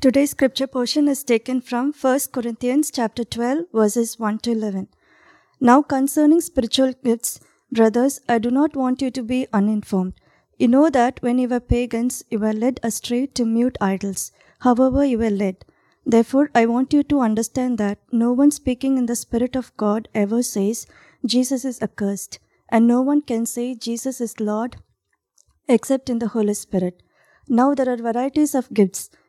Today's scripture portion is taken from 1 Corinthians chapter 12 verses 1 to 11. Now concerning spiritual gifts, brothers, I do not want you to be uninformed. You know that when you were pagans, you were led astray to mute idols. However, you were led. Therefore, I want you to understand that no one speaking in the Spirit of God ever says, Jesus is accursed, and no one can say Jesus is Lord except in the Holy Spirit. Now there are varieties of gifts,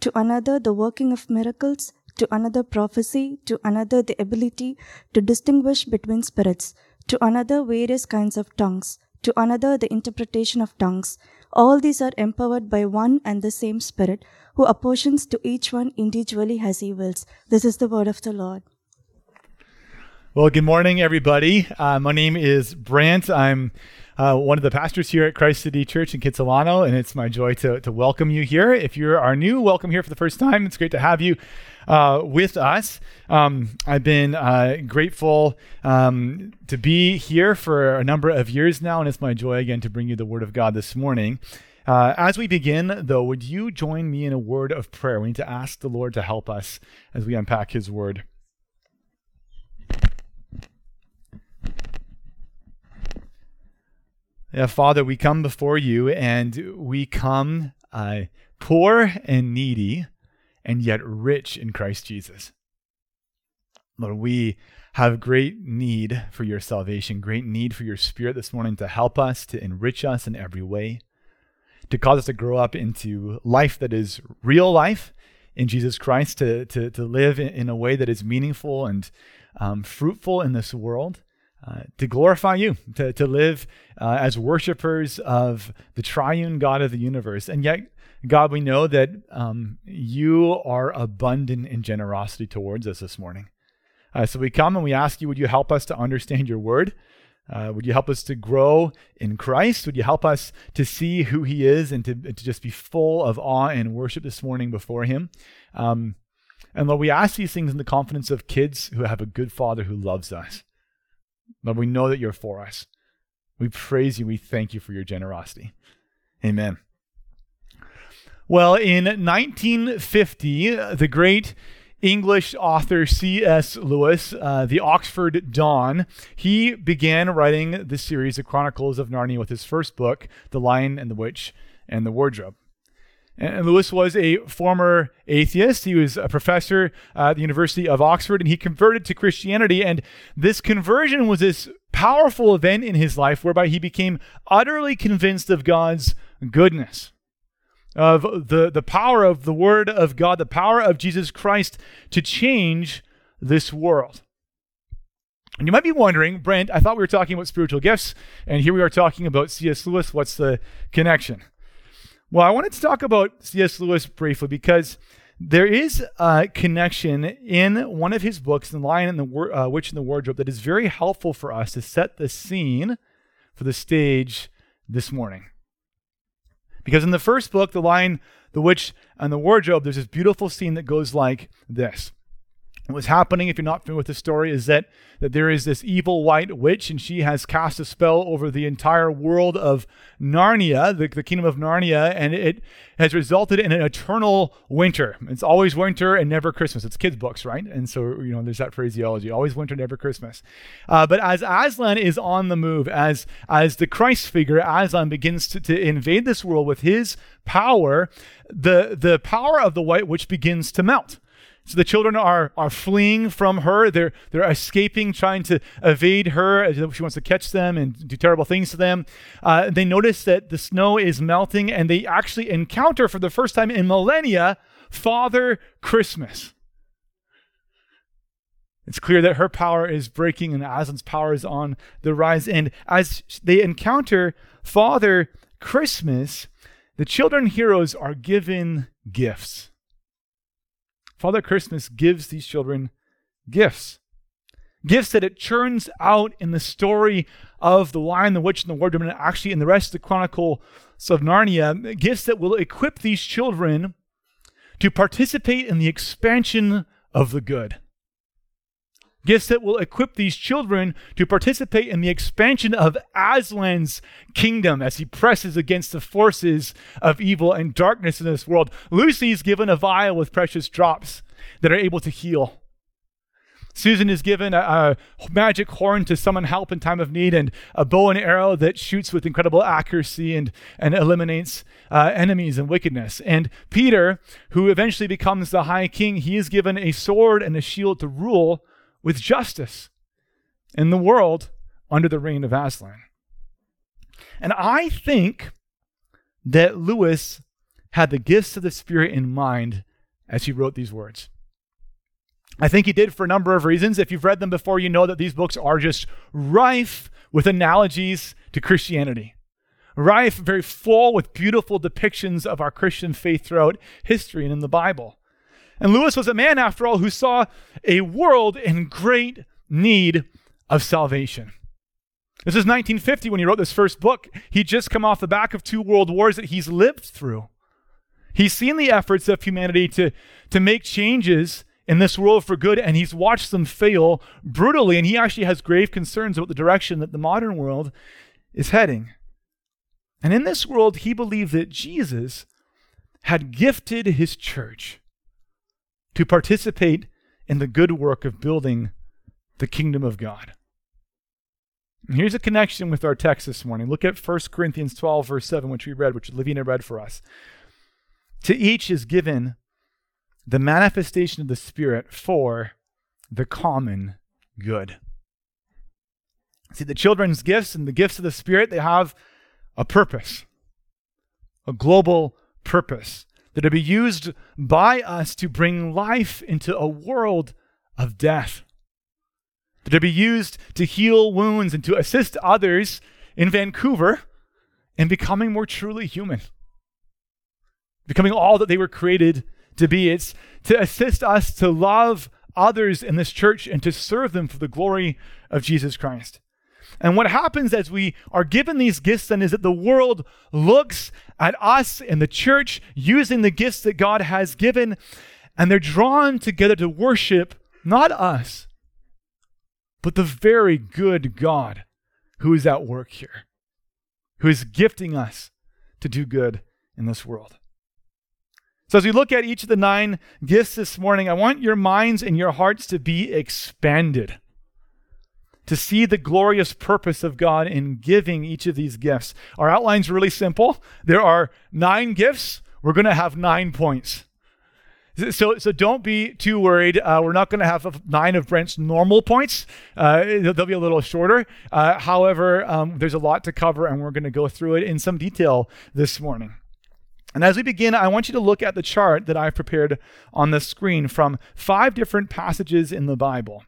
to another the working of miracles, to another prophecy, to another the ability to distinguish between spirits, to another various kinds of tongues, to another the interpretation of tongues. All these are empowered by one and the same Spirit, who apportions to each one individually as he wills. This is the word of the Lord. Well, good morning, everybody. Uh, my name is Brant. I'm uh, one of the pastors here at Christ City Church in Kitsilano, and it's my joy to, to welcome you here. If you are new, welcome here for the first time. It's great to have you uh, with us. Um, I've been uh, grateful um, to be here for a number of years now, and it's my joy again to bring you the Word of God this morning. Uh, as we begin, though, would you join me in a word of prayer? We need to ask the Lord to help us as we unpack His Word. Yeah, Father, we come before you and we come uh, poor and needy and yet rich in Christ Jesus. Lord, we have great need for your salvation, great need for your spirit this morning to help us, to enrich us in every way, to cause us to grow up into life that is real life in Jesus Christ, to, to, to live in, in a way that is meaningful and um, fruitful in this world. Uh, to glorify you, to, to live uh, as worshipers of the triune God of the universe. And yet, God, we know that um, you are abundant in generosity towards us this morning. Uh, so we come and we ask you, would you help us to understand your word? Uh, would you help us to grow in Christ? Would you help us to see who he is and to, to just be full of awe and worship this morning before him? Um, and Lord, we ask these things in the confidence of kids who have a good father who loves us. Lord, we know that you're for us. We praise you. We thank you for your generosity. Amen. Well, in 1950, the great English author C.S. Lewis, uh, the Oxford Don, he began writing the series of Chronicles of Narnia with his first book, The Lion and the Witch and the Wardrobe. And Lewis was a former atheist. He was a professor at the University of Oxford, and he converted to Christianity. And this conversion was this powerful event in his life whereby he became utterly convinced of God's goodness, of the, the power of the Word of God, the power of Jesus Christ to change this world. And you might be wondering, Brent, I thought we were talking about spiritual gifts, and here we are talking about C.S. Lewis. What's the connection? Well, I wanted to talk about C.S. Lewis briefly because there is a connection in one of his books, The Lion and the uh, Witch in the Wardrobe, that is very helpful for us to set the scene for the stage this morning. Because in the first book, The Lion, the Witch, and the Wardrobe, there's this beautiful scene that goes like this what's happening, if you're not familiar with the story, is that, that there is this evil white witch, and she has cast a spell over the entire world of Narnia, the, the kingdom of Narnia, and it has resulted in an eternal winter. It's always winter and never Christmas. It's kids' books, right? And so, you know, there's that phraseology always winter, never Christmas. Uh, but as Aslan is on the move, as, as the Christ figure, Aslan begins to, to invade this world with his power, the, the power of the white witch begins to melt. So the children are, are fleeing from her. They're, they're escaping, trying to evade her. If she wants to catch them and do terrible things to them. Uh, they notice that the snow is melting, and they actually encounter for the first time in millennia Father Christmas. It's clear that her power is breaking and Aslan's power is on the rise. And as they encounter Father Christmas, the children heroes are given gifts. Father Christmas gives these children gifts. Gifts that it churns out in the story of the Lion, the Witch, and the Wardrobe, and actually in the rest of the Chronicle of Narnia. Gifts that will equip these children to participate in the expansion of the good. Gifts that will equip these children to participate in the expansion of Aslan's kingdom as he presses against the forces of evil and darkness in this world. Lucy is given a vial with precious drops that are able to heal. Susan is given a, a, magic horn to summon help in time of need and a bow and arrow that shoots with incredible accuracy and, and eliminates uh, enemies and wickedness. And Peter, who eventually becomes the high king, he is given a sword and a shield to rule with justice in the world under the reign of Aslan. And I think that Lewis had the gifts of the Spirit in mind as he wrote these words. I think he did for a number of reasons. If you've read them before, you know that these books are just rife with analogies to Christianity. Rife, very full with beautiful depictions of our Christian faith throughout history and in the Bible. And Lewis was a man, after all, who saw a world in great need of salvation. This is 1950 when he wrote this first book. He'd just come off the back of two world wars that he's lived through. He's seen the efforts of humanity to, to make changes in this world for good, and he's watched them fail brutally, and he actually has grave concerns about the direction that the modern world is heading. And in this world, he believed that Jesus had gifted his church to participate in the good work of building the kingdom of God. And here's a connection with our text this morning. Look at 1 Corinthians 12, verse 7, which we read, which Lavina read for us. To each is given the manifestation of the Spirit for the common good. See, the children's gifts and the gifts of the Spirit, they have a purpose, a global purpose that are be used by us to bring life into a world of death. That are be used to heal wounds and to assist others in Vancouver in becoming more truly human. Becoming all that they were created to be. It's to assist us to love others in this church and to serve them for the glory of Jesus Christ. And what happens as we are given these gifts then is that the world looks at us and the church using the gifts that God has given, and they're drawn together to worship not us, but the very good God who is at work here, who is gifting us to do good in this world. So, as we look at each of the nine gifts this morning, I want your minds and your hearts to be expanded to see the glorious purpose of God in giving each of these gifts. Our outline's really simple. There are nine gifts. We're going to have nine points. So, so don't be too worried. Uh, we're not going to have nine of Brent's normal points. Uh, they'll be a little shorter. Uh, however, um, there's a lot to cover, and we're going to go through it in some detail this morning. And as we begin, I want you to look at the chart that I've prepared on the screen from five different passages in the Bible.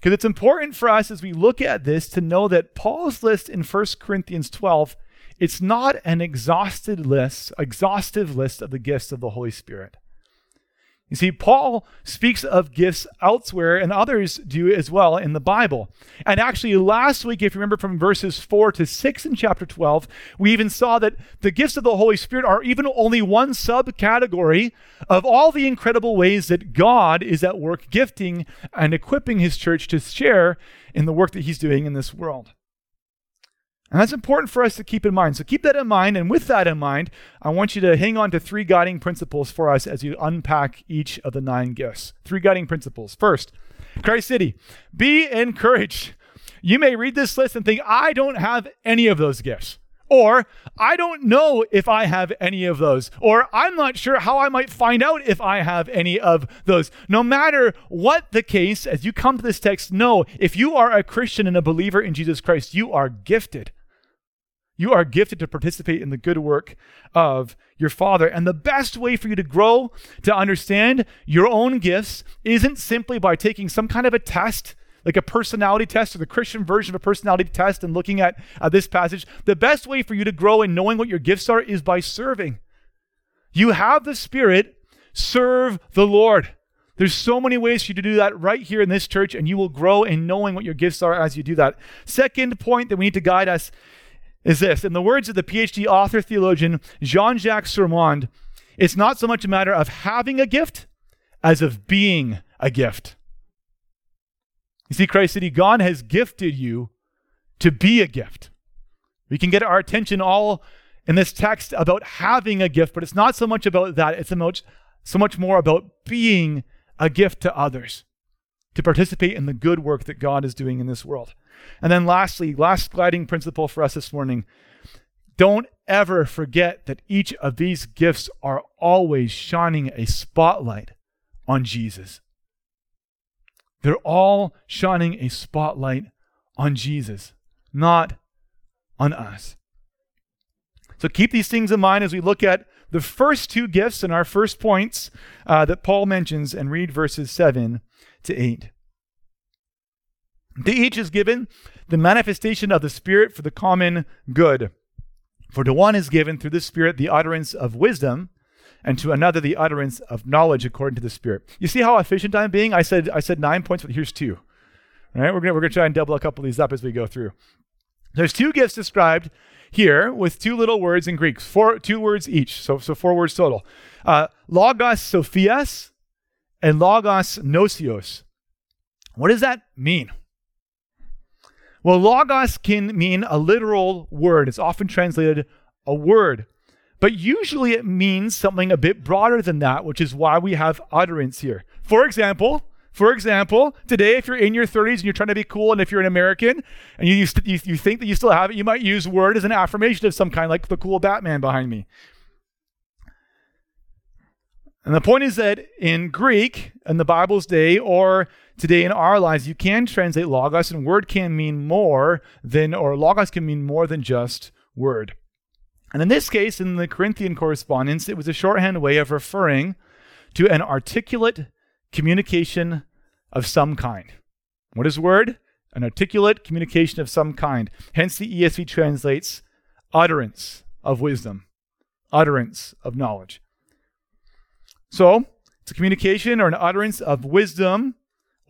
Because it's important for us as we look at this to know that Paul's list in 1 Corinthians 12, it's not an exhausted list, exhaustive list of the gifts of the Holy Spirit. You see, Paul speaks of gifts elsewhere, and others do as well in the Bible. And actually, last week, if you remember from verses 4 to 6 in chapter 12, we even saw that the gifts of the Holy Spirit are even only one subcategory of all the incredible ways that God is at work gifting and equipping his church to share in the work that he's doing in this world. And that's important for us to keep in mind. So keep that in mind. And with that in mind, I want you to hang on to three guiding principles for us as you unpack each of the nine gifts. Three guiding principles. First, Christ City, be encouraged. You may read this list and think, I don't have any of those gifts. Or, I don't know if I have any of those. Or, I'm not sure how I might find out if I have any of those. No matter what the case, as you come to this text, know if you are a Christian and a believer in Jesus Christ, you are gifted. You are gifted to participate in the good work of your Father. And the best way for you to grow, to understand your own gifts, isn't simply by taking some kind of a test, like a personality test or the Christian version of a personality test, and looking at uh, this passage. The best way for you to grow in knowing what your gifts are is by serving. You have the Spirit serve the Lord. There's so many ways for you to do that right here in this church, and you will grow in knowing what your gifts are as you do that. Second point that we need to guide us is this. In the words of the PhD author theologian Jean Jacques Suurmond, it's not so much a matter of having a gift as of being a gift. You see, Christ City, God has gifted you to be a gift. We can get our attention all in this text about having a gift, but it's not so much about that. It's so much more about being a gift to others, to participate in the good work that God is doing in this world. And then, lastly, last guiding principle for us this morning don't ever forget that each of these gifts are always shining a spotlight on Jesus. They're all shining a spotlight on Jesus, not on us. So keep these things in mind as we look at the first two gifts in our first points uh, that Paul mentions and read verses 7 to 8. To each is given the manifestation of the Spirit for the common good. For to one is given through the Spirit the utterance of wisdom, and to another the utterance of knowledge according to the Spirit. You see how efficient I'm being? I said I said nine points, but here's two. All right, we're gonna we're gonna try and double a couple of these up as we go through. There's two gifts described here with two little words in Greek, four two words each, so so four words total. Uh, logos sophias and logos gnoseos. What does that mean? Well, logos can mean a literal word. It's often translated a word. But usually it means something a bit broader than that, which is why we have utterance here. For example, for example, today, if you're in your 30s and you're trying to be cool, and if you're an American and you, you, you think that you still have it, you might use word as an affirmation of some kind, like the cool Batman behind me. And the point is that in Greek, in the Bible's day, or today in our lives, you can translate logos, and word can mean more than, or logos can mean more than just word. And in this case, in the Corinthian correspondence, it was a shorthand way of referring to an articulate communication of some kind. What is word? An articulate communication of some kind. Hence, the ESV translates utterance of wisdom, utterance of knowledge. So, it's a communication or an utterance of wisdom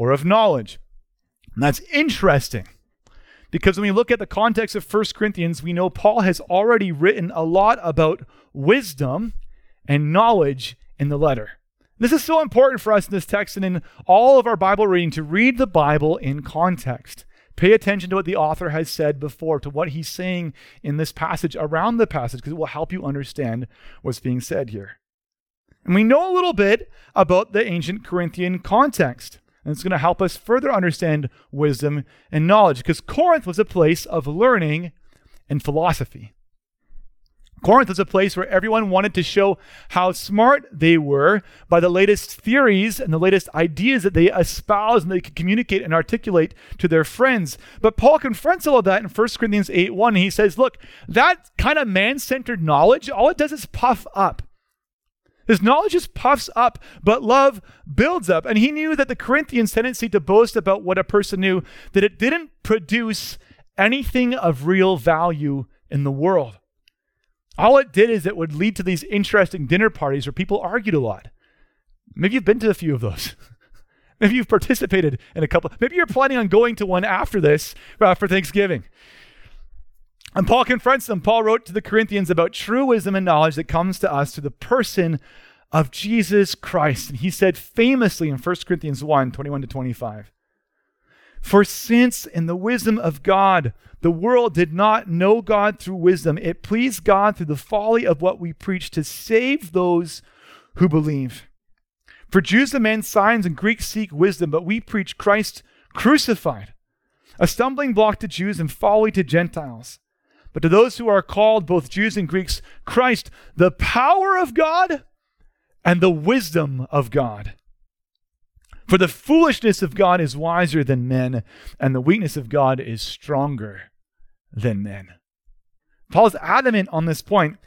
or of knowledge. And that's interesting because when we look at the context of 1 Corinthians, we know Paul has already written a lot about wisdom and knowledge in the letter. This is so important for us in this text and in all of our Bible reading to read the Bible in context. Pay attention to what the author has said before, to what he's saying in this passage, around the passage, because it will help you understand what's being said here. And we know a little bit about the ancient Corinthian context. And it's going to help us further understand wisdom and knowledge because Corinth was a place of learning and philosophy. Corinth was a place where everyone wanted to show how smart they were by the latest theories and the latest ideas that they espouse and they could communicate and articulate to their friends. But Paul confronts all of that in 1 Corinthians 8 1. He says, Look, that kind of man centered knowledge, all it does is puff up. His knowledge just puffs up, but love builds up. And he knew that the Corinthians' tendency to boast about what a person knew, that it didn't produce anything of real value in the world. All it did is it would lead to these interesting dinner parties where people argued a lot. Maybe you've been to a few of those. Maybe you've participated in a couple. Maybe you're planning on going to one after this uh, for Thanksgiving. And Paul confronts them. Paul wrote to the Corinthians about true wisdom and knowledge that comes to us through the person of Jesus Christ. And he said famously in 1 Corinthians 1 21 to 25, For since in the wisdom of God, the world did not know God through wisdom, it pleased God through the folly of what we preach to save those who believe. For Jews demand signs and Greeks seek wisdom, but we preach Christ crucified, a stumbling block to Jews and folly to Gentiles. But to those who are called, both Jews and Greeks, Christ, the power of God and the wisdom of God. For the foolishness of God is wiser than men, and the weakness of God is stronger than men. Paul is adamant on this point.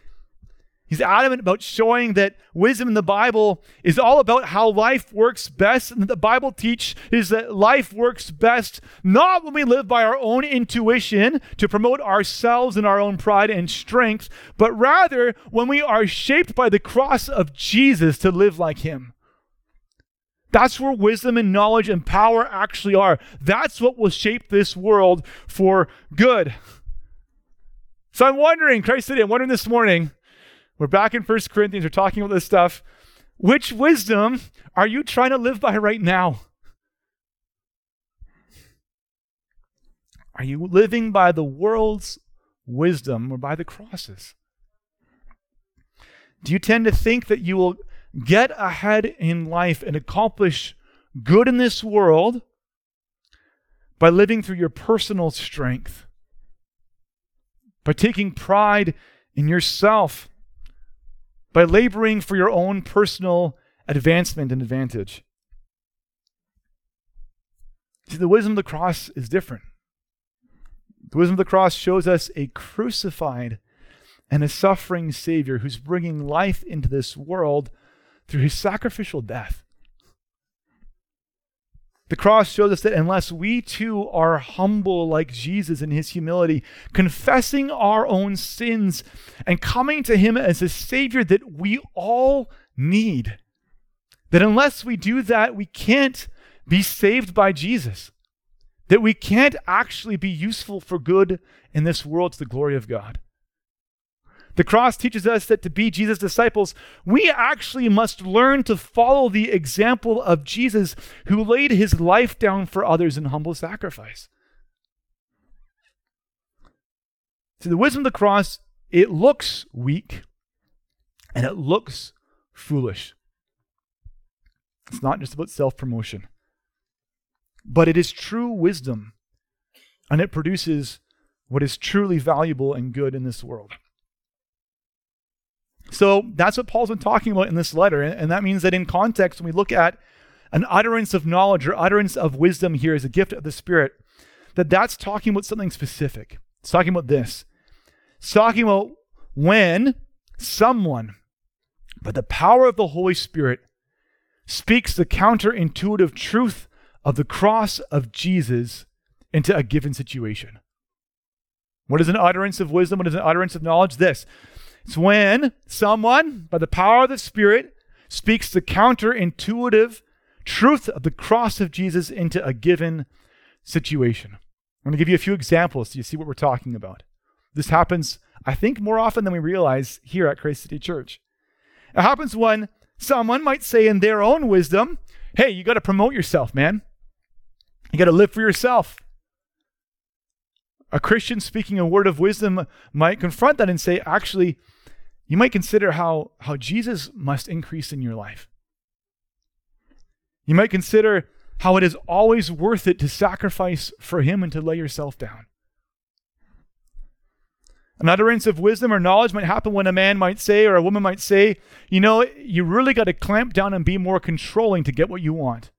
He's adamant about showing that wisdom in the Bible is all about how life works best, and the Bible teaches that life works best not when we live by our own intuition to promote ourselves and our own pride and strength, but rather when we are shaped by the cross of Jesus to live like Him. That's where wisdom and knowledge and power actually are. That's what will shape this world for good. So I'm wondering, Christ City, I'm wondering this morning we're back in First Corinthians. We're talking about this stuff. Which wisdom are you trying to live by right now? Are you living by the world's wisdom or by the crosses? Do you tend to think that you will get ahead in life and accomplish good in this world by living through your personal strength, by taking pride in yourself? By laboring for your own personal advancement and advantage. See, the wisdom of the cross is different. The wisdom of the cross shows us a crucified and a suffering Savior who's bringing life into this world through his sacrificial death. The cross shows us that unless we too are humble like Jesus in his humility, confessing our own sins and coming to him as a Savior that we all need, that unless we do that, we can't be saved by Jesus, that we can't actually be useful for good in this world to the glory of God. The cross teaches us that to be Jesus' disciples, we actually must learn to follow the example of Jesus who laid his life down for others in humble sacrifice. See, the wisdom of the cross, it looks weak and it looks foolish. It's not just about self promotion, but it is true wisdom and it produces what is truly valuable and good in this world. So that's what Paul's been talking about in this letter. And that means that in context, when we look at an utterance of knowledge or utterance of wisdom here as a gift of the Spirit, that that's talking about something specific. It's talking about this. It's talking about when someone, by the power of the Holy Spirit, speaks the counterintuitive truth of the cross of Jesus into a given situation. What is an utterance of wisdom? What is an utterance of knowledge? This it's when someone, by the power of the Spirit, speaks the counterintuitive truth of the cross of Jesus into a given situation. I'm going to give you a few examples so you see what we're talking about. This happens, I think, more often than we realize here at Christ City Church. It happens when someone might say, in their own wisdom, hey, you got to promote yourself, man. You got to live for yourself. A Christian speaking a word of wisdom might confront that and say, actually, you might consider how, how Jesus must increase in your life. You might consider how it is always worth it to sacrifice for Him and to lay yourself down. An utterance of wisdom or knowledge might happen when a man might say or a woman might say, you know, you really got to clamp down and be more controlling to get what you want.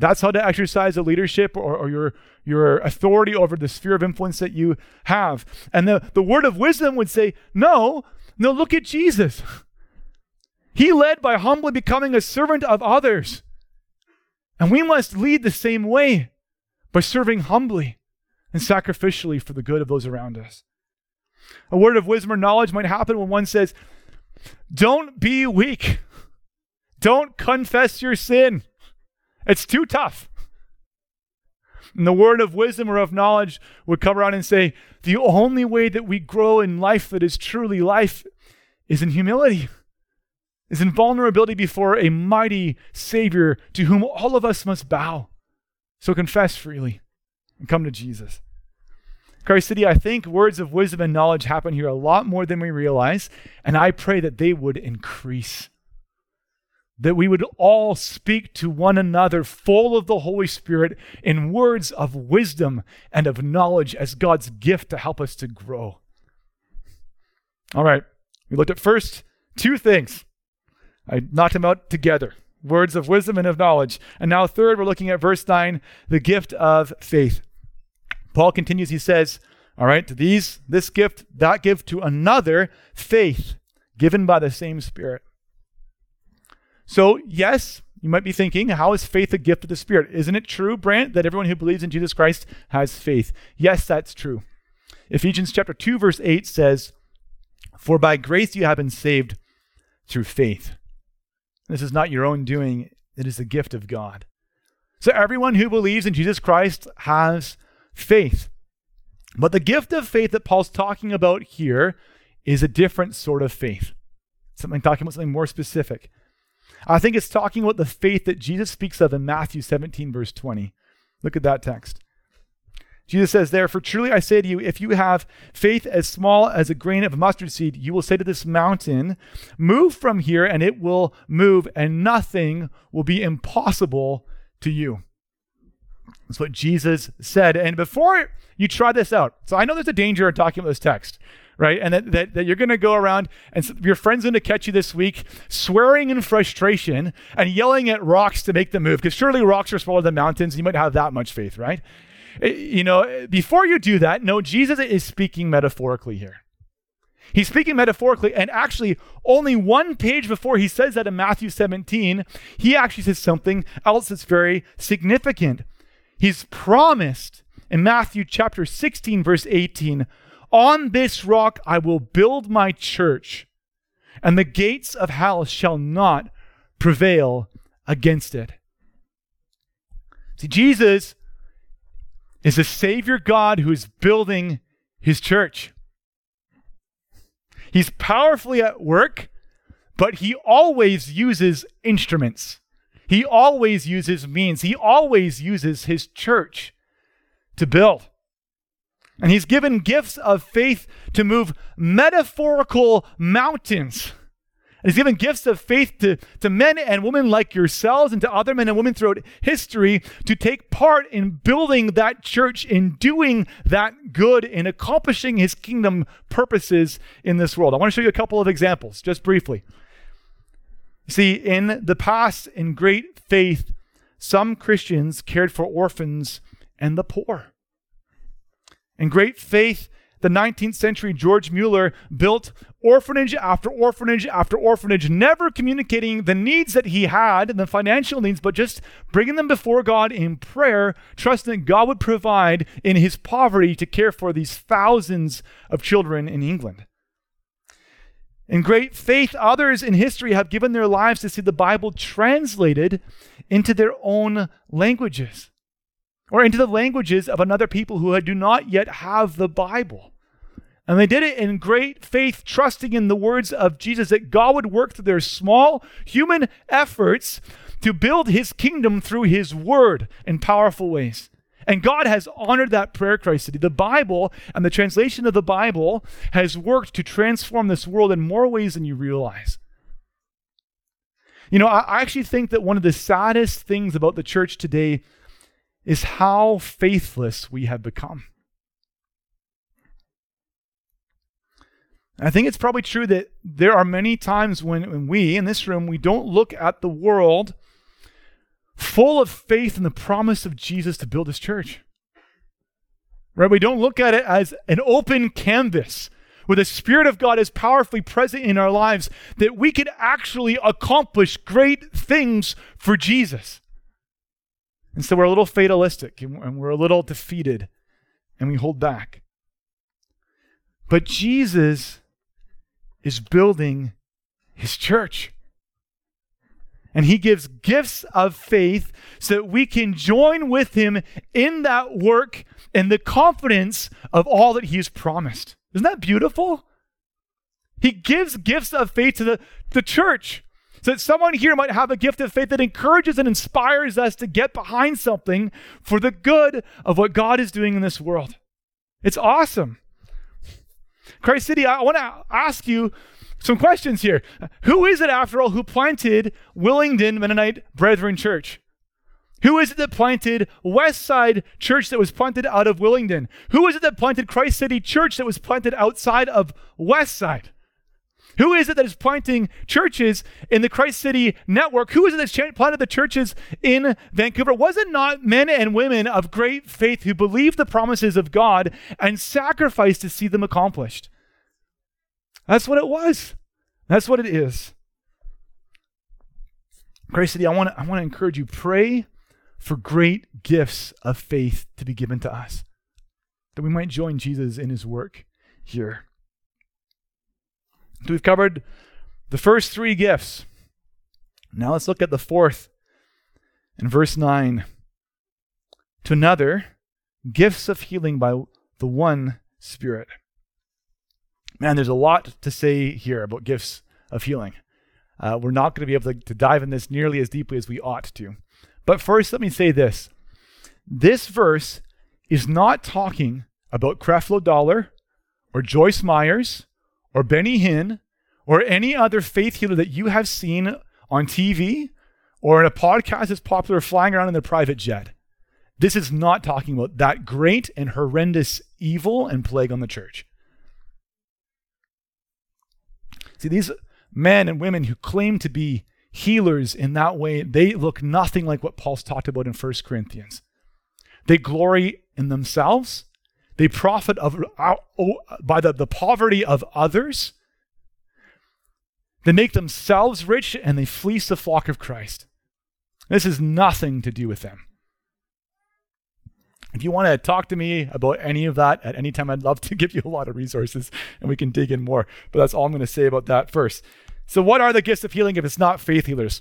That's how to exercise a leadership or, or, your, your authority over the sphere of influence that you have. And the, the word of wisdom would say, no, no, look at Jesus. He led by humbly becoming a servant of others. And we must lead the same way by serving humbly and sacrificially for the good of those around us. A word of wisdom or knowledge might happen when one says, Don't be weak. Don't confess your sin. It's too tough. And the word of wisdom or of knowledge would come around and say, the only way that we grow in life that is truly life is in humility, is in vulnerability before a mighty Savior to whom all of us must bow. So confess freely and come to Jesus. Christ City, I think words of wisdom and knowledge happen here a lot more than we realize, and I pray that they would increase that we would all speak to one another full of the Holy Spirit in words of wisdom and of knowledge as God's gift to help us to grow. All right, we looked at first two things. I knocked them out together words of wisdom and of knowledge. And now, third, we're looking at verse 9, the gift of faith. Paul continues, he says, All right, to these, this gift, that gift, to another, faith given by the same Spirit. So, yes, you might be thinking, how is faith a gift of the Spirit? Isn't it true, Brant, that everyone who believes in Jesus Christ has faith? Yes, that's true. Ephesians chapter 2, verse 8 says, For by grace you have been saved through faith. This is not your own doing, it is the gift of God. So everyone who believes in Jesus Christ has faith. But the gift of faith that Paul's talking about here is a different sort of faith. Something talking about something more specific. I think it's talking about the faith that Jesus speaks of in Matthew 17, verse 20. Look at that text. Jesus says, Therefore, truly I say to you, if you have faith as small as a grain of mustard seed, you will say to this mountain, Move from here, and it will move, and nothing will be impossible to you. That's what Jesus said. And before you try this out, so I know there's a danger in talking about this text, right? And that, that, that you're going to go around and your friend's going to catch you this week swearing in frustration and yelling at rocks to make them move, because surely rocks are smaller than mountains. You might have that much faith, right? Eh, you know, before you do that, no, Jesus is speaking metaphorically here. He's speaking metaphorically, and actually, only one page before he says that in Matthew 17, he actually says something else that's very significant. He's promised in Matthew chapter 16, verse 18, On this rock I will build my church, and the gates of hell shall not prevail against it. See, Jesus is a Savior God who is building his church. He's powerfully at work, but he always uses instruments. He always uses means. He always uses his church to build. And he's given gifts of faith to move metaphorical mountains. And he's given gifts of faith to, to men and women like yourselves and to other men and women throughout history to take part in building that church, in doing that good, in accomplishing his kingdom purposes in this world. I want to show you a couple of examples, just briefly. See, in the past, in great faith, some Christians cared for orphans and the poor. In great faith, the 19th century George Mueller built orphanage after orphanage after orphanage, never communicating the needs that he had the financial needs, but just bringing them before God in prayer, trusting that God would provide in his poverty to care for these thousands of children in England. In great faith, others in history have given their lives to see the Bible translated into their own languages or into the languages of another people who do not yet have the Bible. And they did it in great faith, trusting in the words of Jesus that God would work through their small human efforts to build his kingdom through his word in powerful ways. And God has honored that prayer, Christ City. The Bible and the translation of the Bible has worked to transform this world in more ways than you realize. You know, I actually think that one of the saddest things about the church today is how faithless we have become. I think it's probably true that there are many times when, when we in this room we don't look at the world full of faith in the promise of Jesus to build his church. Right? We don't look at it as an open canvas where the Spirit of God is powerfully present in our lives that we could actually accomplish great things for Jesus. And so we're a little fatalistic and we're a little defeated and we hold back. But Jesus is building his church. And he gives gifts of faith so that we can join with him in that work and the confidence of all that he's promised. Isn't that beautiful? He gives gifts of faith to the, the church. So that someone here might have a gift of faith that encourages and inspires us to get behind something for the good of what God is doing in this world. It's awesome. Christ City, I want to ask you some questions here. Who is it, after all, who planted Willingdon Mennonite Brethren Church? Who is it that planted Westside Church that was planted out of Willingdon? Who is it that planted Christ City Church that was planted outside of Westside? Who is it that is planting churches in the Christ City network? Who is it that's planted the churches in Vancouver? Was it not men and women of great faith who believed the promises of God and sacrificed to see them accomplished? That's what it was. That's what it is. Christ City, I want to I want to encourage you pray for great gifts of faith to be given to us, that we might join Jesus in his work here. So we've covered the first three gifts. Now let's look at the fourth in verse 9. To another, gifts of healing by the one Spirit. Man, there's a lot to say here about gifts of healing. Uh, we're not going to be able to, to dive in this nearly as deeply as we ought to. But first, let me say this. This verse is not talking about Creflo Dollar or Joyce Meyers or Benny Hinn or any other faith healer that you have seen on TV or in a podcast that's popular flying around in their private jet. This is not talking about that great and horrendous evil and plague on the church. See, these men and women who claim to be healers in that way, they look nothing like what Paul's talked about in 1 Corinthians. They glory in themselves. They profit of, uh, by the, the poverty of others. They make themselves rich and they fleece the flock of Christ. This has nothing to do with them. If you want to talk to me about any of that at any time, I'd love to give you a lot of resources and we can dig in more. But that's all I'm going to say about that first. So, what are the gifts of healing if it's not faith healers?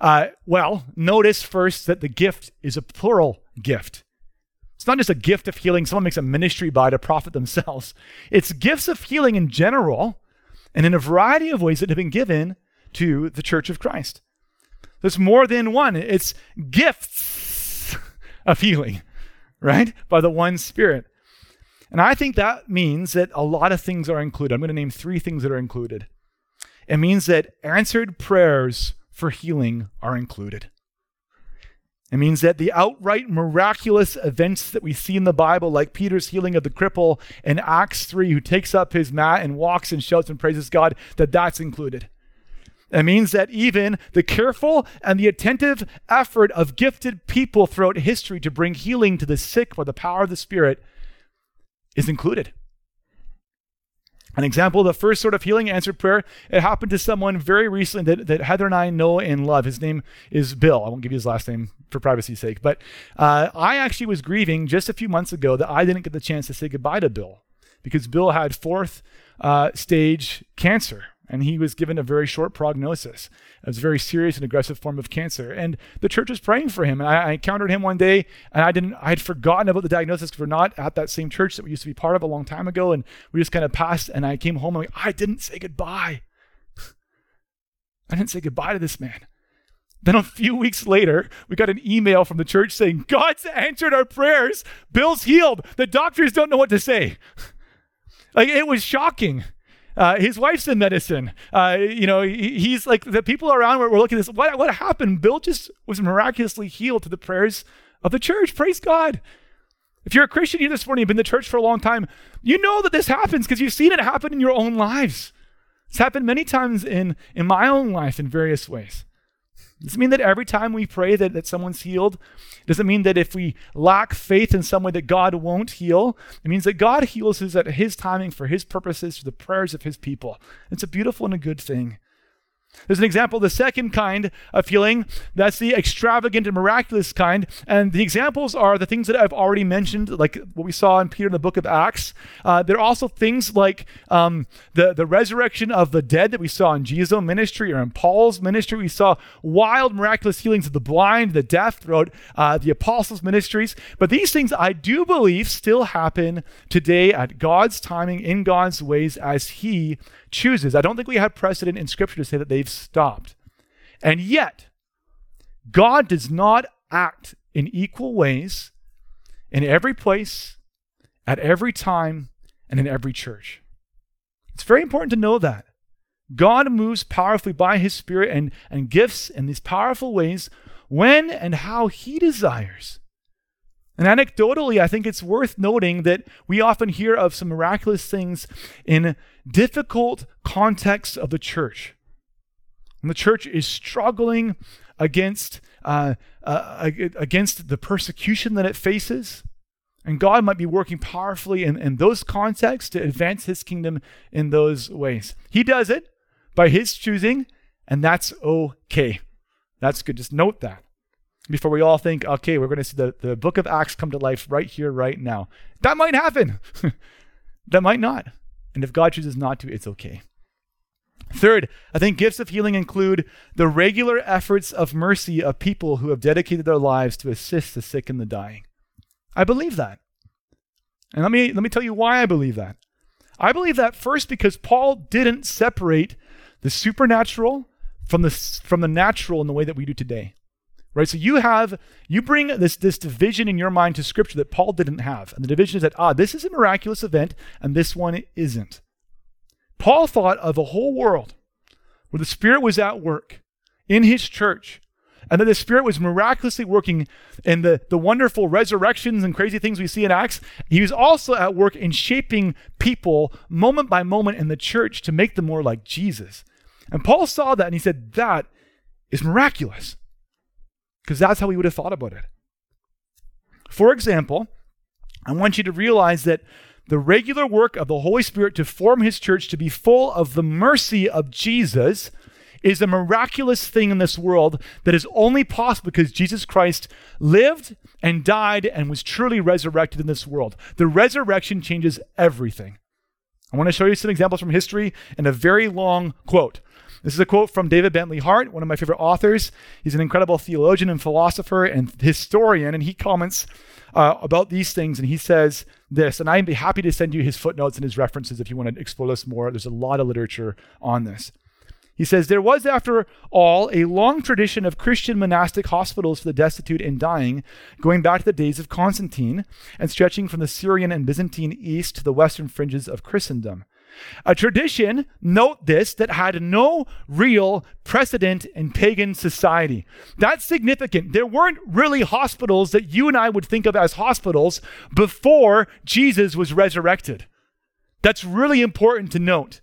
Uh, well, notice first that the gift is a plural gift. It's not just a gift of healing someone makes a ministry by to profit themselves. It's gifts of healing in general and in a variety of ways that have been given to the church of Christ. There's more than one, it's gifts of healing right? By the one Spirit. And I think that means that a lot of things are included. I'm going to name three things that are included. It means that answered prayers for healing are included. It means that the outright miraculous events that we see in the Bible, like Peter's healing of the cripple in Acts 3, who takes up his mat and walks and shouts and praises God, that that's included. It means that even the careful and the attentive effort of gifted people throughout history to bring healing to the sick by the power of the Spirit is included. An example of the first sort of healing answered prayer, it happened to someone very recently that, that Heather and I know and love. His name is Bill. I won't give you his last name for privacy's sake. But uh, I actually was grieving just a few months ago that I didn't get the chance to say goodbye to Bill because Bill had fourth uh, stage cancer and he was given a very short prognosis. It was a very serious and aggressive form of cancer. And the church was praying for him. And I, I encountered him one day, and I didn't. I had forgotten about the diagnosis because we're not at that same church that we used to be part of a long time ago. And we just kind of passed. And I came home and I didn't say goodbye. I didn't say goodbye to this man. Then a few weeks later, we got an email from the church saying, God's answered our prayers. Bill's healed. The doctors don't know what to say. like it was shocking. Uh, his wife's in medicine. Uh, you know, he, he's like the people around were, were looking at this. What, what happened? Bill just was miraculously healed to the prayers of the church. Praise God. If you're a Christian here this morning, you've been in the church for a long time, you know that this happens because you've seen it happen in your own lives. It's happened many times in, in my own life in various ways. Does it mean that every time we pray that, that someone's healed? Does it mean that if we lack faith in some way that God won't heal? It means that God heals us at his timing for his purposes, for the prayers of his people. It's a beautiful and a good thing. There's an example, the second kind of healing. That's the extravagant and miraculous kind. And the examples are the things that I've already mentioned, like what we saw in Peter in the book of Acts. Uh, there are also things like um, the, the resurrection of the dead that we saw in Jesus' ministry or in Paul's ministry. We saw wild, miraculous healings of the blind, the deaf throughout uh, the apostles' ministries. But these things I do believe still happen today at God's timing, in God's ways, as He chooses. I don't think we have precedent in Scripture to say that they've stopped. And yet, God does not act in equal ways in every place, at every time, and in every church. It's very important to know that. God moves powerfully by his Spirit and, and gifts in these powerful ways when and how he desires. And anecdotally, I think it's worth noting that we often hear of some miraculous things in difficult contexts of the church. When the church is struggling against, uh, uh, against the persecution that it faces, and God might be working powerfully in, in those contexts to advance his kingdom in those ways. He does it by His choosing, and that's okay. That's good. Just note that before we all think, okay, we're going to see the, the book of Acts come to life right here, right now. That might happen. that might not. And if God chooses not to, it's okay. Third, I think gifts of healing include the regular efforts of mercy of people who have dedicated their lives to assist the sick and the dying. I believe that. And let me let me tell you why I believe that. I believe that first because Paul didn't separate the supernatural from the from the natural in the way that we do today. Right? So you have you bring this this division in your mind to scripture that Paul didn't have. And the division is that ah this is a miraculous event and this one isn't. Paul thought of a whole world where the Spirit was at work in his church and that the Spirit was miraculously working in the, the wonderful resurrections and crazy things we see in Acts. He was also at work in shaping people moment by moment in the church to make them more like Jesus. And Paul saw that and he said, That is miraculous. Because that's how he would have thought about it. For example, I want you to realize that the regular work of the Holy Spirit to form his church to be full of the mercy of Jesus is a miraculous thing in this world that is only possible because Jesus Christ lived and died and was truly resurrected in this world. The resurrection changes everything. I want to show you some examples from history and a very long quote. This is a quote from David Bentley Hart, one of my favorite authors. He's an incredible theologian and philosopher and historian, and he comments uh, about these things, and he says this. And I'd be happy to send you his footnotes and his references if you want to explore this more. There's a lot of literature on this. He says, There was, after all, a long tradition of Christian monastic hospitals for the destitute and dying, going back to the days of Constantine and stretching from the Syrian and Byzantine east to the western fringes of Christendom. A tradition, note this, that had no real precedent in pagan society. That's significant. There weren't really hospitals that you and I would think of as hospitals before Jesus was resurrected. That's really important to note.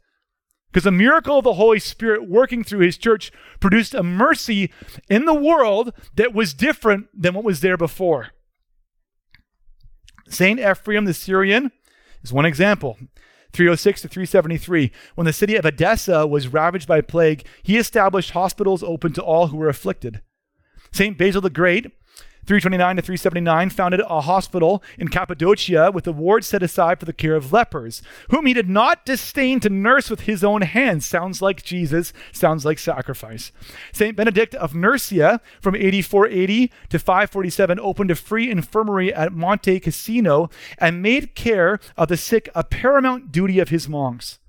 Because the miracle of the Holy Spirit working through his church produced a mercy in the world that was different than what was there before. St. Ephraim the Syrian is one example. 306 to 373. When the city of Edessa was ravaged by plague, he established hospitals open to all who were afflicted. St. Basil the Great 329 to 379 founded a hospital in Cappadocia with a ward set aside for the care of lepers, whom he did not disdain to nurse with his own hands. Sounds like Jesus, sounds like sacrifice. St. Benedict of Nursia from 8480 to 547 opened a free infirmary at Monte Cassino and made care of the sick a paramount duty of his monks.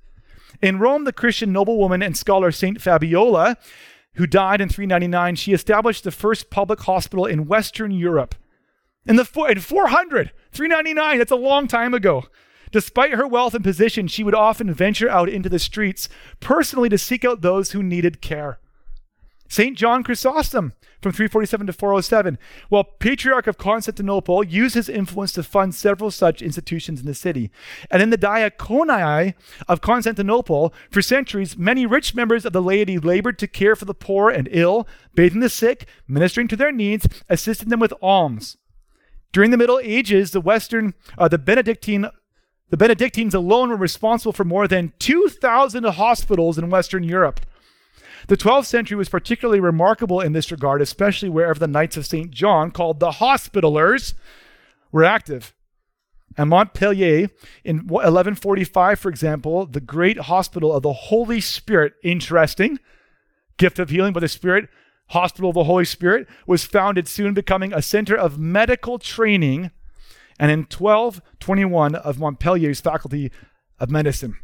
In Rome, the Christian noblewoman and scholar St. Fabiola who died in 399, she established the first public hospital in Western Europe. In the in 400, 399, that's a long time ago. Despite her wealth and position, she would often venture out into the streets personally to seek out those who needed care. St. John Chrysostom from 347 to 407. While Patriarch of Constantinople used his influence to fund several such institutions in the city. And in the diaconii of Constantinople, for centuries, many rich members of the laity labored to care for the poor and ill, bathing the sick, ministering to their needs, assisting them with alms. During the Middle Ages, the Western, uh, the Benedictine the Benedictines alone were responsible for more than 2,000 hospitals in Western Europe. The 12th century was particularly remarkable in this regard, especially wherever the Knights of St. John, called the Hospitallers, were active. At Montpellier, in 1145, for example, the great hospital of the Holy Spirit, interesting, gift of healing by the Spirit, Hospital of the Holy Spirit, was founded, soon becoming a center of medical training, and in 1221 of Montpellier's Faculty of Medicine.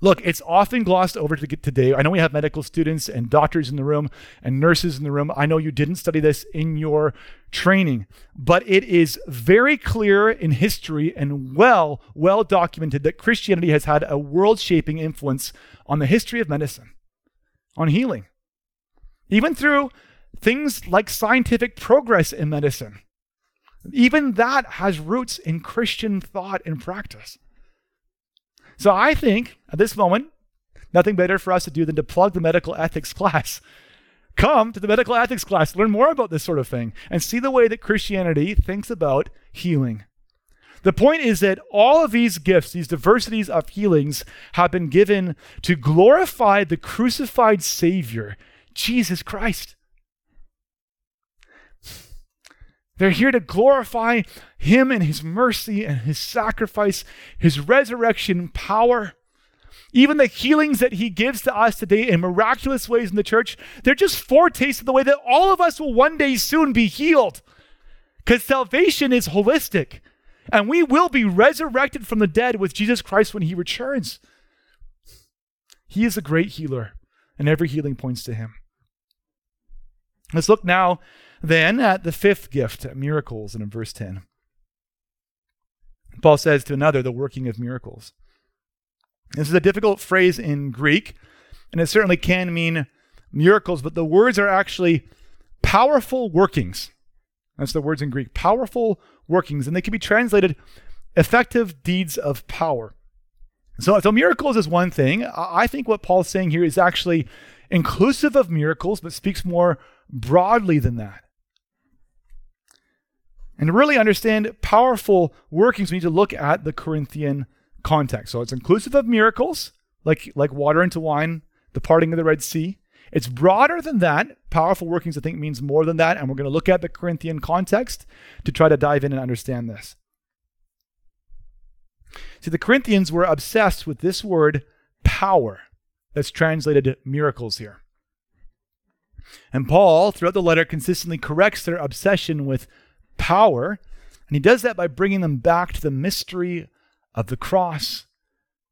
Look, it's often glossed over to today. I know we have medical students and doctors in the room and nurses in the room. I know you didn't study this in your training, but it is very clear in history and well, well documented that Christianity has had a world shaping influence on the history of medicine, on healing, even through things like scientific progress in medicine. Even that has roots in Christian thought and practice. So I think at this moment, nothing better for us to do than to plug the medical ethics class. Come to the medical ethics class, learn more about this sort of thing, and see the way that Christianity thinks about healing. The point is that all of these gifts, these diversities of healings, have been given to glorify the crucified Savior, Jesus Christ. They're here to glorify Him and His mercy and His sacrifice, His resurrection power. Even the healings that He gives to us today in miraculous ways in the church, they're just foretastes of the way that all of us will one day soon be healed. Because salvation is holistic. And we will be resurrected from the dead with Jesus Christ when he returns. He is a great healer, and every healing points to him. Let's look now then at the fifth gift, miracles, and in verse 10. Paul says to another, the working of miracles. This is a difficult phrase in Greek, and it certainly can mean miracles, but the words are actually powerful workings. That's the words in Greek powerful workings, and they can be translated effective deeds of power. So, so miracles is one thing. I think what Paul's saying here is actually inclusive of miracles, but speaks more broadly than that. And to really understand powerful workings, we need to look at the Corinthian context. So it's inclusive of miracles, like, like water into wine, the parting of the Red Sea. It's broader than that. Powerful workings, I think, means more than that. And we're going to look at the Corinthian context to try to dive in and understand this. See, the Corinthians were obsessed with this word power that's translated miracles here. And Paul, throughout the letter, consistently corrects their obsession with power. And he does that by bringing them back to the mystery of the cross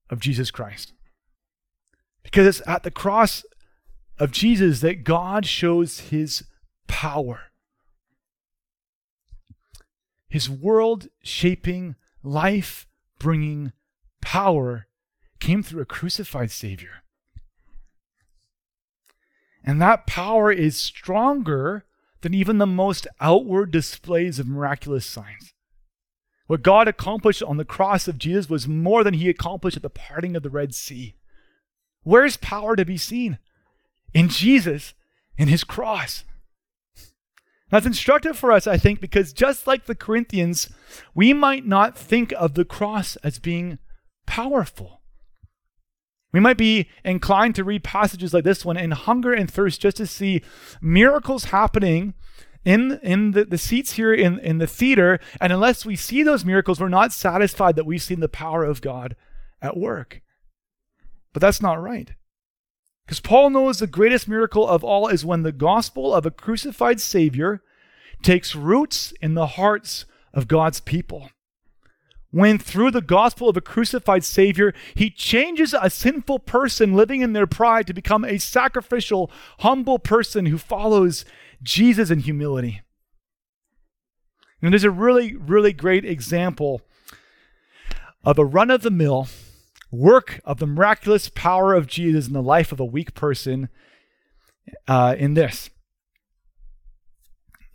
of Jesus Christ. Because it's at the cross of Jesus that God shows his power. His world shaping, life bringing power came through a crucified Savior. And that power is stronger than even the most outward displays of miraculous signs. What God accomplished on the cross of Jesus was more than he accomplished at the parting of the Red Sea. Where's power to be seen? in Jesus in his cross. That's instructive for us, I think, because just like the Corinthians, we might not think of the cross as being powerful. We might be inclined to read passages like this one and hunger and thirst just to see miracles happening in, in the, the seats here in, in the theater. And unless we see those miracles, we're not satisfied that we've seen the power of God at work. But that's not right. Because Paul knows the greatest miracle of all is when the gospel of a crucified Savior takes roots in the hearts of God's people. When through the gospel of a crucified Savior, he changes a sinful person living in their pride to become a sacrificial, humble person who follows Jesus in humility. And there's a really, really great example of a run of the mill work of the miraculous power of Jesus in the life of a weak person uh, in this.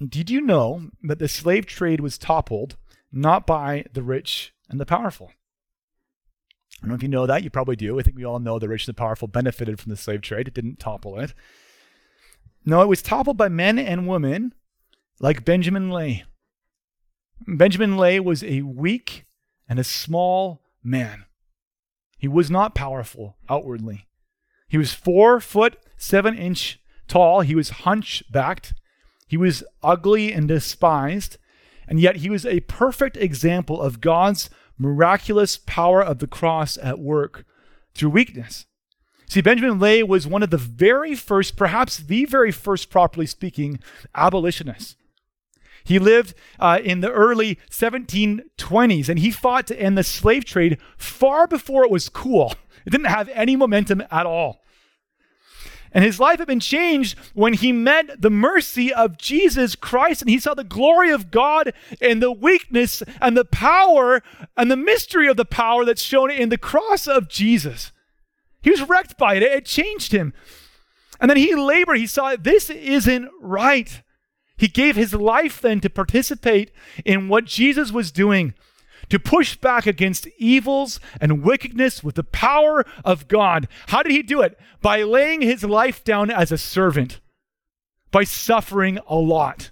Did you know that the slave trade was toppled not by the rich and the powerful? I don't know if you know that. You probably do. I think we all know the rich and the powerful benefited from the slave trade. It didn't topple it. No, it was toppled by men and women like Benjamin Lay. Benjamin Lay was a weak and a small man. He was not powerful outwardly. He was four foot seven inch tall. He was hunchbacked. He was ugly and despised. And yet he was a perfect example of God's miraculous power of the cross at work through weakness. See, Benjamin Lay was one of the very first, perhaps the very first, properly speaking, abolitionists. He lived uh, in the early 1720s and he fought to end the slave trade far before it was cool. It didn't have any momentum at all. And his life had been changed when he met the mercy of Jesus Christ and he saw the glory of God and the weakness and the power and the mystery of the power that's shown in the cross of Jesus. He was wrecked by it, it changed him. And then he labored, he saw this isn't right. He gave his life then to participate in what Jesus was doing, to push back against evils and wickedness with the power of God. How did he do it? By laying his life down as a servant, by suffering a lot,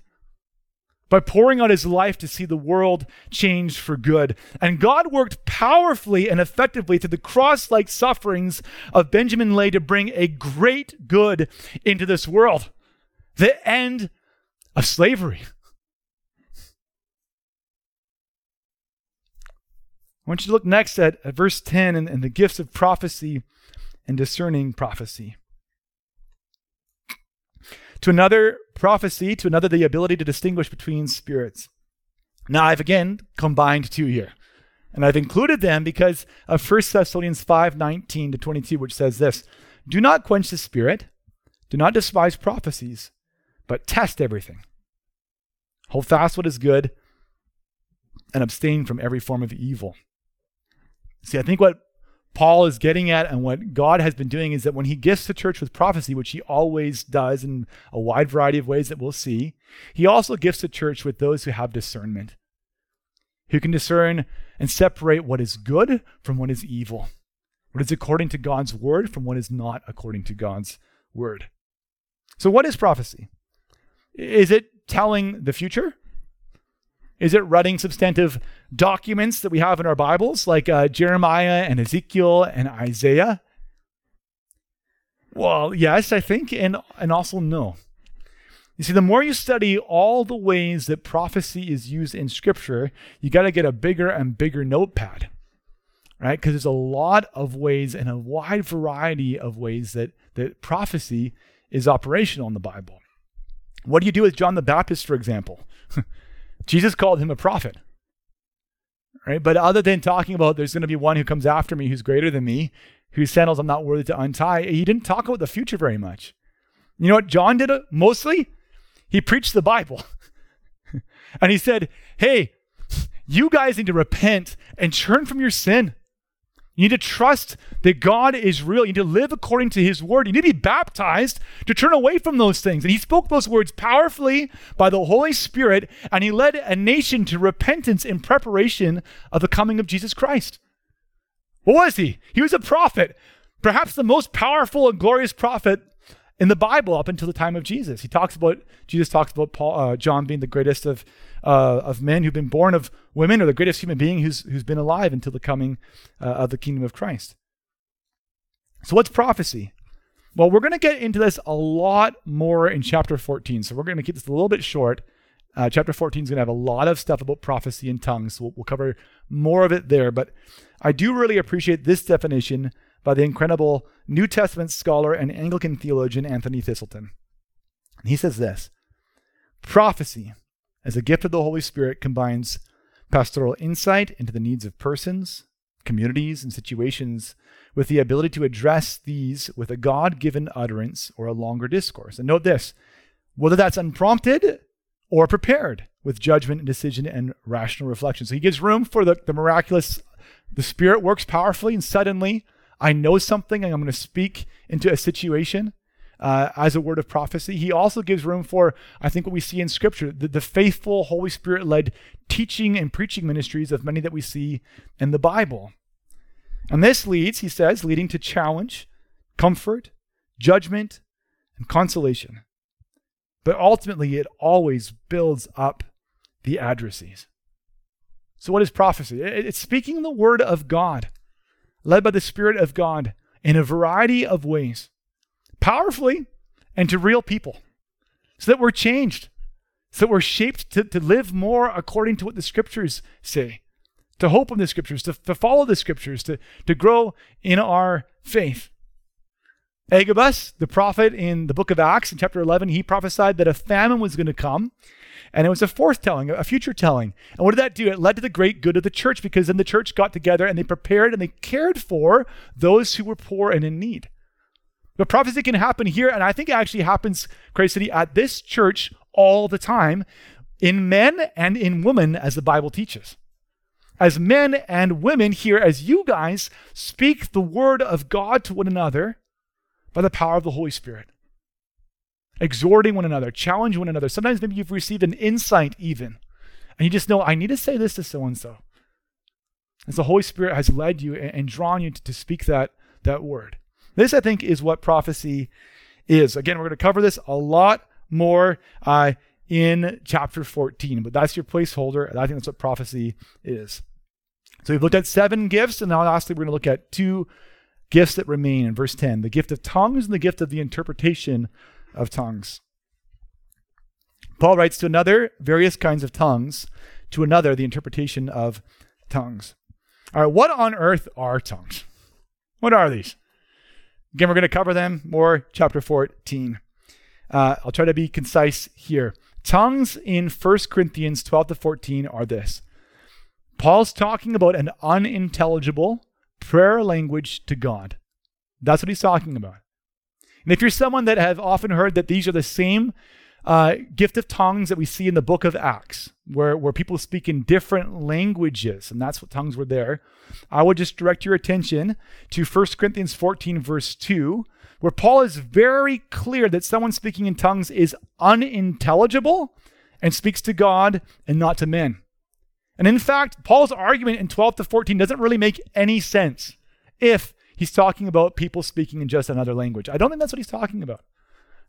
by pouring out his life to see the world changed for good. And God worked powerfully and effectively through the cross like sufferings of Benjamin Lay to bring a great good into this world the end of slavery. Want you to look next at, at verse 10 and, and the gifts of prophecy and discerning prophecy. To another, prophecy. To another, the ability to distinguish between spirits. Now, I've again combined two here. And I've included them because of 1 Thessalonians 5 19 to 22, which says this Do not quench the spirit, do not despise prophecies, but test everything. Hold fast what is good, and abstain from every form of evil. See, I think what Paul is getting at and what God has been doing is that when he gifts the church with prophecy, which he always does in a wide variety of ways that we'll see, he also gifts the church with those who have discernment, who can discern and separate what is good from what is evil, what is according to God's word from what is not according to God's word. So, what is prophecy? Is it telling the future? Is it writing substantive documents that we have in our Bibles, like uh, Jeremiah and Ezekiel and Isaiah? Well, yes, I think, and, and also no. You see, the more you study all the ways that prophecy is used in Scripture, you got to get a bigger and bigger notepad, right? Because there's a lot of ways and a wide variety of ways that, that prophecy is operational in the Bible. What do you do with John the Baptist, for example? Jesus called him a prophet. Right? But other than talking about there's going to be one who comes after me who's greater than me, whose sandals I'm not worthy to untie, he didn't talk about the future very much. You know what John did uh, mostly? He preached the Bible. and he said, Hey, you guys need to repent and turn from your sin. You need to trust that God is real. You need to live according to his word. You need to be baptized to turn away from those things. And he spoke those words powerfully by the Holy Spirit, and he led a nation to repentance in preparation of the coming of Jesus Christ. What was he? He was a prophet, perhaps the most powerful and glorious prophet in the Bible up until the time of Jesus. He talks about Jesus talks about Paul, uh, John being the greatest of uh, of men who've been born of women, or the greatest human being who's who's been alive until the coming uh, of the kingdom of Christ. So, what's prophecy? Well, we're going to get into this a lot more in chapter 14. So, we're going to keep this a little bit short. Uh, chapter 14 is going to have a lot of stuff about prophecy and tongues. So we'll, we'll cover more of it there. But I do really appreciate this definition by the incredible New Testament scholar and Anglican theologian Anthony Thiselton. He says this Prophecy, as a gift of the Holy Spirit, combines pastoral insight into the needs of persons, communities, and situations with the ability to address these with a God given utterance or a longer discourse. And note this whether that's unprompted or prepared with judgment and decision and rational reflection. So he gives room for the, the miraculous. The Spirit works powerfully and suddenly I know something and I'm going to speak into a situation uh, as a word of prophecy. He also gives room for, I think, what we see in Scripture the, the faithful, Holy Spirit led teaching and preaching ministries of many that we see in the Bible. And this leads, he says, leading to challenge, comfort, judgment, and consolation. But ultimately, it always builds up the addressees. So, what is prophecy? It's speaking the word of God led by the Spirit of God in a variety of ways, powerfully and to real people, so that we're changed, so that we're shaped to, to live more according to what the scriptures say, to hope in the scriptures, to, to follow the scriptures, to, to grow in our faith. Agabus, the prophet in the book of Acts, in chapter 11, he prophesied that a famine was going to come and it was a forthtelling, a future telling. And what did that do? It led to the great good of the church because then the church got together and they prepared and they cared for those who were poor and in need. But prophecy can happen here, and I think it actually happens, Christ City, at this church all the time, in men and in women, as the Bible teaches. As men and women here, as you guys speak the word of God to one another by the power of the Holy Spirit exhorting one another, challenging one another. Sometimes maybe you've received an insight even, and you just know, I need to say this to so and so. As the Holy Spirit has led you and, drawn you to speak that, that word. This, I think, is what prophecy is. Again, we're going to cover this a lot more uh, in chapter 14. But that's your placeholder, and I think that's what prophecy is. So we've looked at seven gifts, and now lastly, we're going to look at two gifts that remain in verse 10 the gift of tongues and the gift of the interpretation of tongues. Paul writes to another, various kinds of tongues, to another, the interpretation of tongues. All right, what on earth are tongues? What are these? Again, we're going to cover them more, chapter 14. Uh, I'll try to be concise here. Tongues in 1 Corinthians 12 to 14 are this Paul's talking about an unintelligible prayer language to God. That's what he's talking about. And if you're someone that have often heard that these are the same uh, gift of tongues that we see in the book of Acts, where, where people speak in different languages, and that's what tongues were there, I would just direct your attention to 1 Corinthians 14, verse 2, where Paul is very clear that someone speaking in tongues is unintelligible and speaks to God and not to men. And in fact, Paul's argument in 12 to 14 doesn't really make any sense if he's talking about people speaking in just another language. I don't think that's what he's talking about.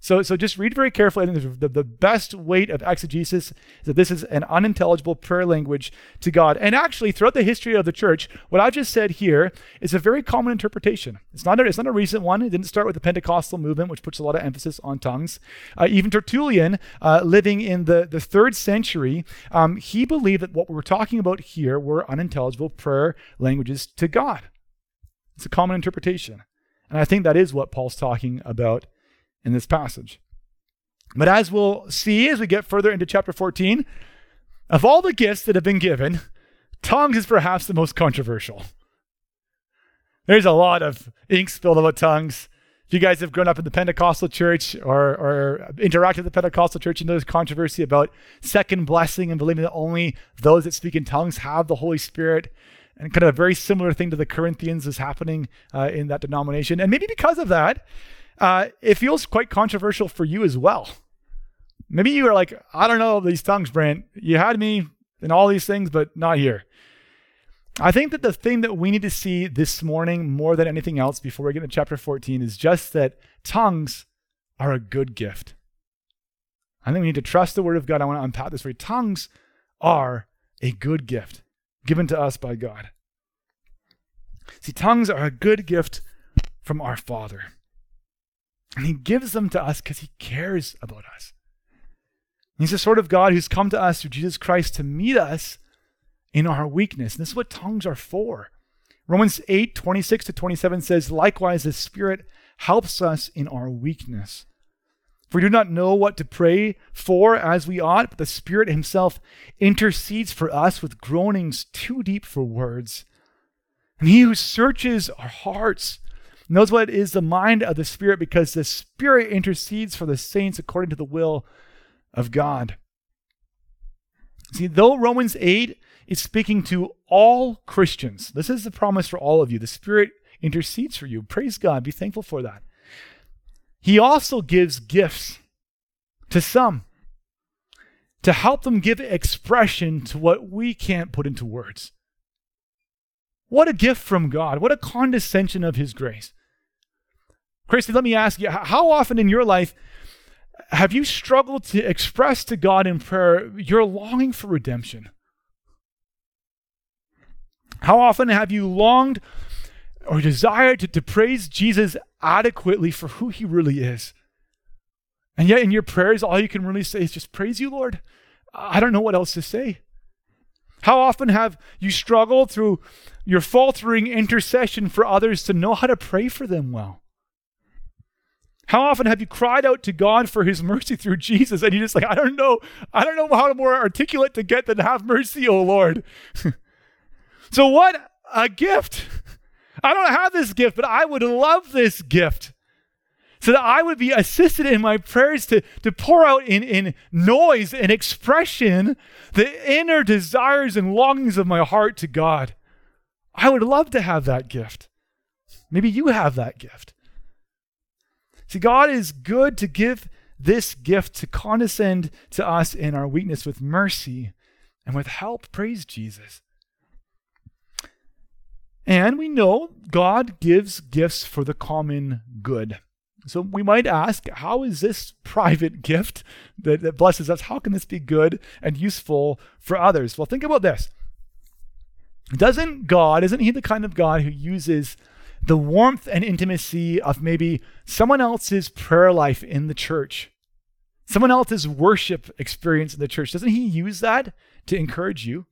So, so just read very carefully. I think the, the best weight of exegesis is that this is an unintelligible prayer language to God. And actually, throughout the history of the church, what I've just said here is a very common interpretation. It's not a, it's not a recent one. It didn't start with the Pentecostal movement, which puts a lot of emphasis on tongues. Uh, even Tertullian, uh, living in the, the third century, um, he believed that what we're talking about here were unintelligible prayer languages to God. It's a common interpretation. And I think that is what Paul's talking about in this passage. But as we'll see as we get further into chapter 14, of all the gifts that have been given, tongues is perhaps the most controversial. There's a lot of ink spilled about tongues. If you guys have grown up in the Pentecostal church or, or interacted with the Pentecostal church, you know there's controversy about second blessing and believing that only those that speak in tongues have the Holy Spirit. And kind of a very similar thing to the Corinthians is happening uh, in that denomination. And maybe because of that, uh, it feels quite controversial for you as well. Maybe you are like, I don't know these tongues, Brent. You had me in all these things, but not here. I think that the thing that we need to see this morning more than anything else before we get into chapter 14 is just that tongues are a good gift. I think we need to trust the word of God. I want to unpack this for you. Tongues are a good gift given to us by God. See, tongues are a good gift from our Father. And he gives them to us because he cares about us. He's the sort of God who's come to us through Jesus Christ to meet us in our weakness. And this is what tongues are for. Romans 8, 26 to 27 says, Likewise, the Spirit helps us in our weakness. For we do not know what to pray for as we ought, but the Spirit Himself intercedes for us with groanings too deep for words. And He who searches our hearts knows what is the mind of the Spirit because the Spirit intercedes for the saints according to the will of God. See, though Romans 8 is speaking to all Christians, this is the promise for all of you. The Spirit intercedes for you. Praise God. Be thankful for that. He also gives gifts to some to help them give expression to what we can't put into words. What a gift from God. What a condescension of His grace. Christ City, let me ask you how often in your life have you struggled to express to God in prayer your longing for redemption? How often have you longed or desired to, to praise Jesus adequately for who he really is? And yet, in your prayers, all you can really say is just praise you, Lord. I don't know what else to say. How often have you struggled through your faltering intercession for others to know how to pray for them well? How often have you cried out to God for his mercy through Jesus and you're just like, I don't know, I don't know how more articulate to get than have mercy, oh Lord. so what a gift. I don't have this gift, but I would love this gift. So that I would be assisted in my prayers to, to pour out in, in noise and expression the inner desires and longings of my heart to God. I would love to have that gift. Maybe you have that gift. See, God is good to give this gift to condescend to us in our weakness with mercy and with help. Praise Jesus. And we know God gives gifts for the common good. So we might ask, how is this private gift that, that blesses us? How can this be good and useful for others? Well, think about this. Doesn't God, isn't He the kind of God who uses the warmth and intimacy of maybe someone else's prayer life in the church, someone else's worship experience in the church? Doesn't He use that to encourage you?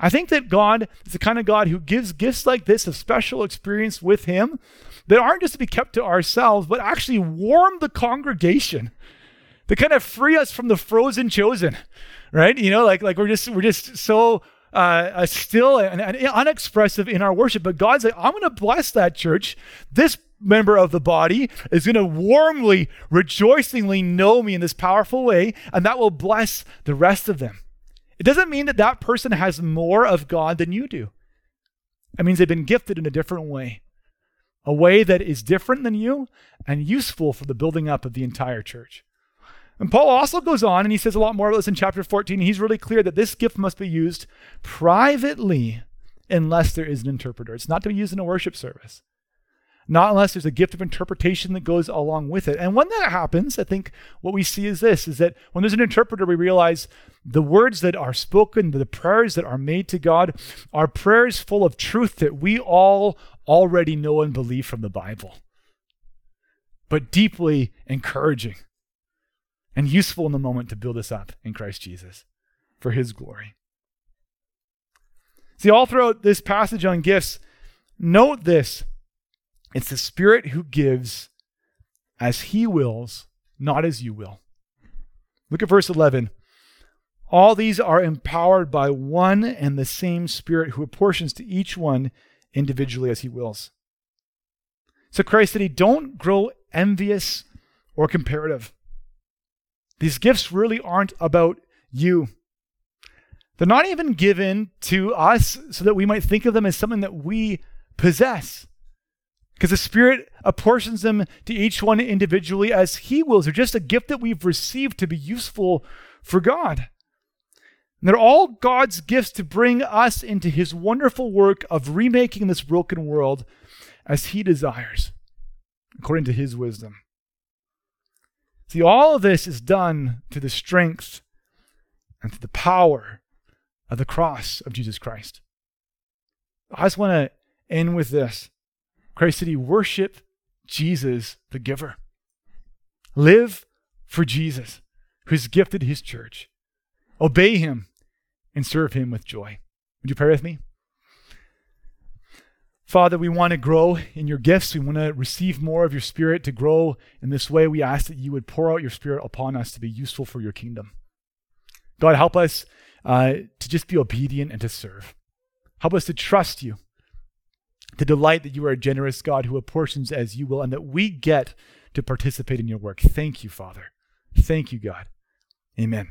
I think that God is the kind of God who gives gifts like this, a special experience with Him, that aren't just to be kept to ourselves, but actually warm the congregation. To kind of free us from the frozen chosen, right? You know, like like we're just we're just so uh, still and unexpressive in our worship. But God's like, I'm going to bless that church. This member of the body is going to warmly, rejoicingly know me in this powerful way, and that will bless the rest of them. It doesn't mean that that person has more of God than you do. It means they've been gifted in a different way, a way that is different than you and useful for the building up of the entire church. And Paul also goes on and he says a lot more about this in chapter 14. He's really clear that this gift must be used privately unless there is an interpreter. It's not to be used in a worship service not unless there's a gift of interpretation that goes along with it. And when that happens, I think what we see is this is that when there's an interpreter, we realize the words that are spoken, the prayers that are made to God, are prayers full of truth that we all already know and believe from the Bible, but deeply encouraging and useful in the moment to build us up in Christ Jesus for his glory. See, all throughout this passage on gifts, note this it's the Spirit who gives as He wills, not as you will. Look at verse 11. All these are empowered by one and the same Spirit who apportions to each one individually as He wills. So Christ said, He don't grow envious or comparative. These gifts really aren't about you. They're not even given to us so that we might think of them as something that we possess. Because the Spirit apportions them to each one individually as He wills. They're just a gift that we've received to be useful for God. And they're all God's gifts to bring us into His wonderful work of remaking this broken world as He desires, according to His wisdom. See, all of this is done to the strength and to the power of the cross of Jesus Christ. I just want to end with this. Christ City, worship Jesus, the giver. Live for Jesus, who's gifted his church. Obey him and serve him with joy. Would you pray with me? Father, we want to grow in your gifts. We want to receive more of your spirit to grow in this way. We ask that you would pour out your spirit upon us to be useful for your kingdom. God, help us uh, to just be obedient and to serve. Help us to trust you to delight that you are a generous God who apportions as you will, and that we get to participate in your work. Thank you, Father. Thank you, God. Amen.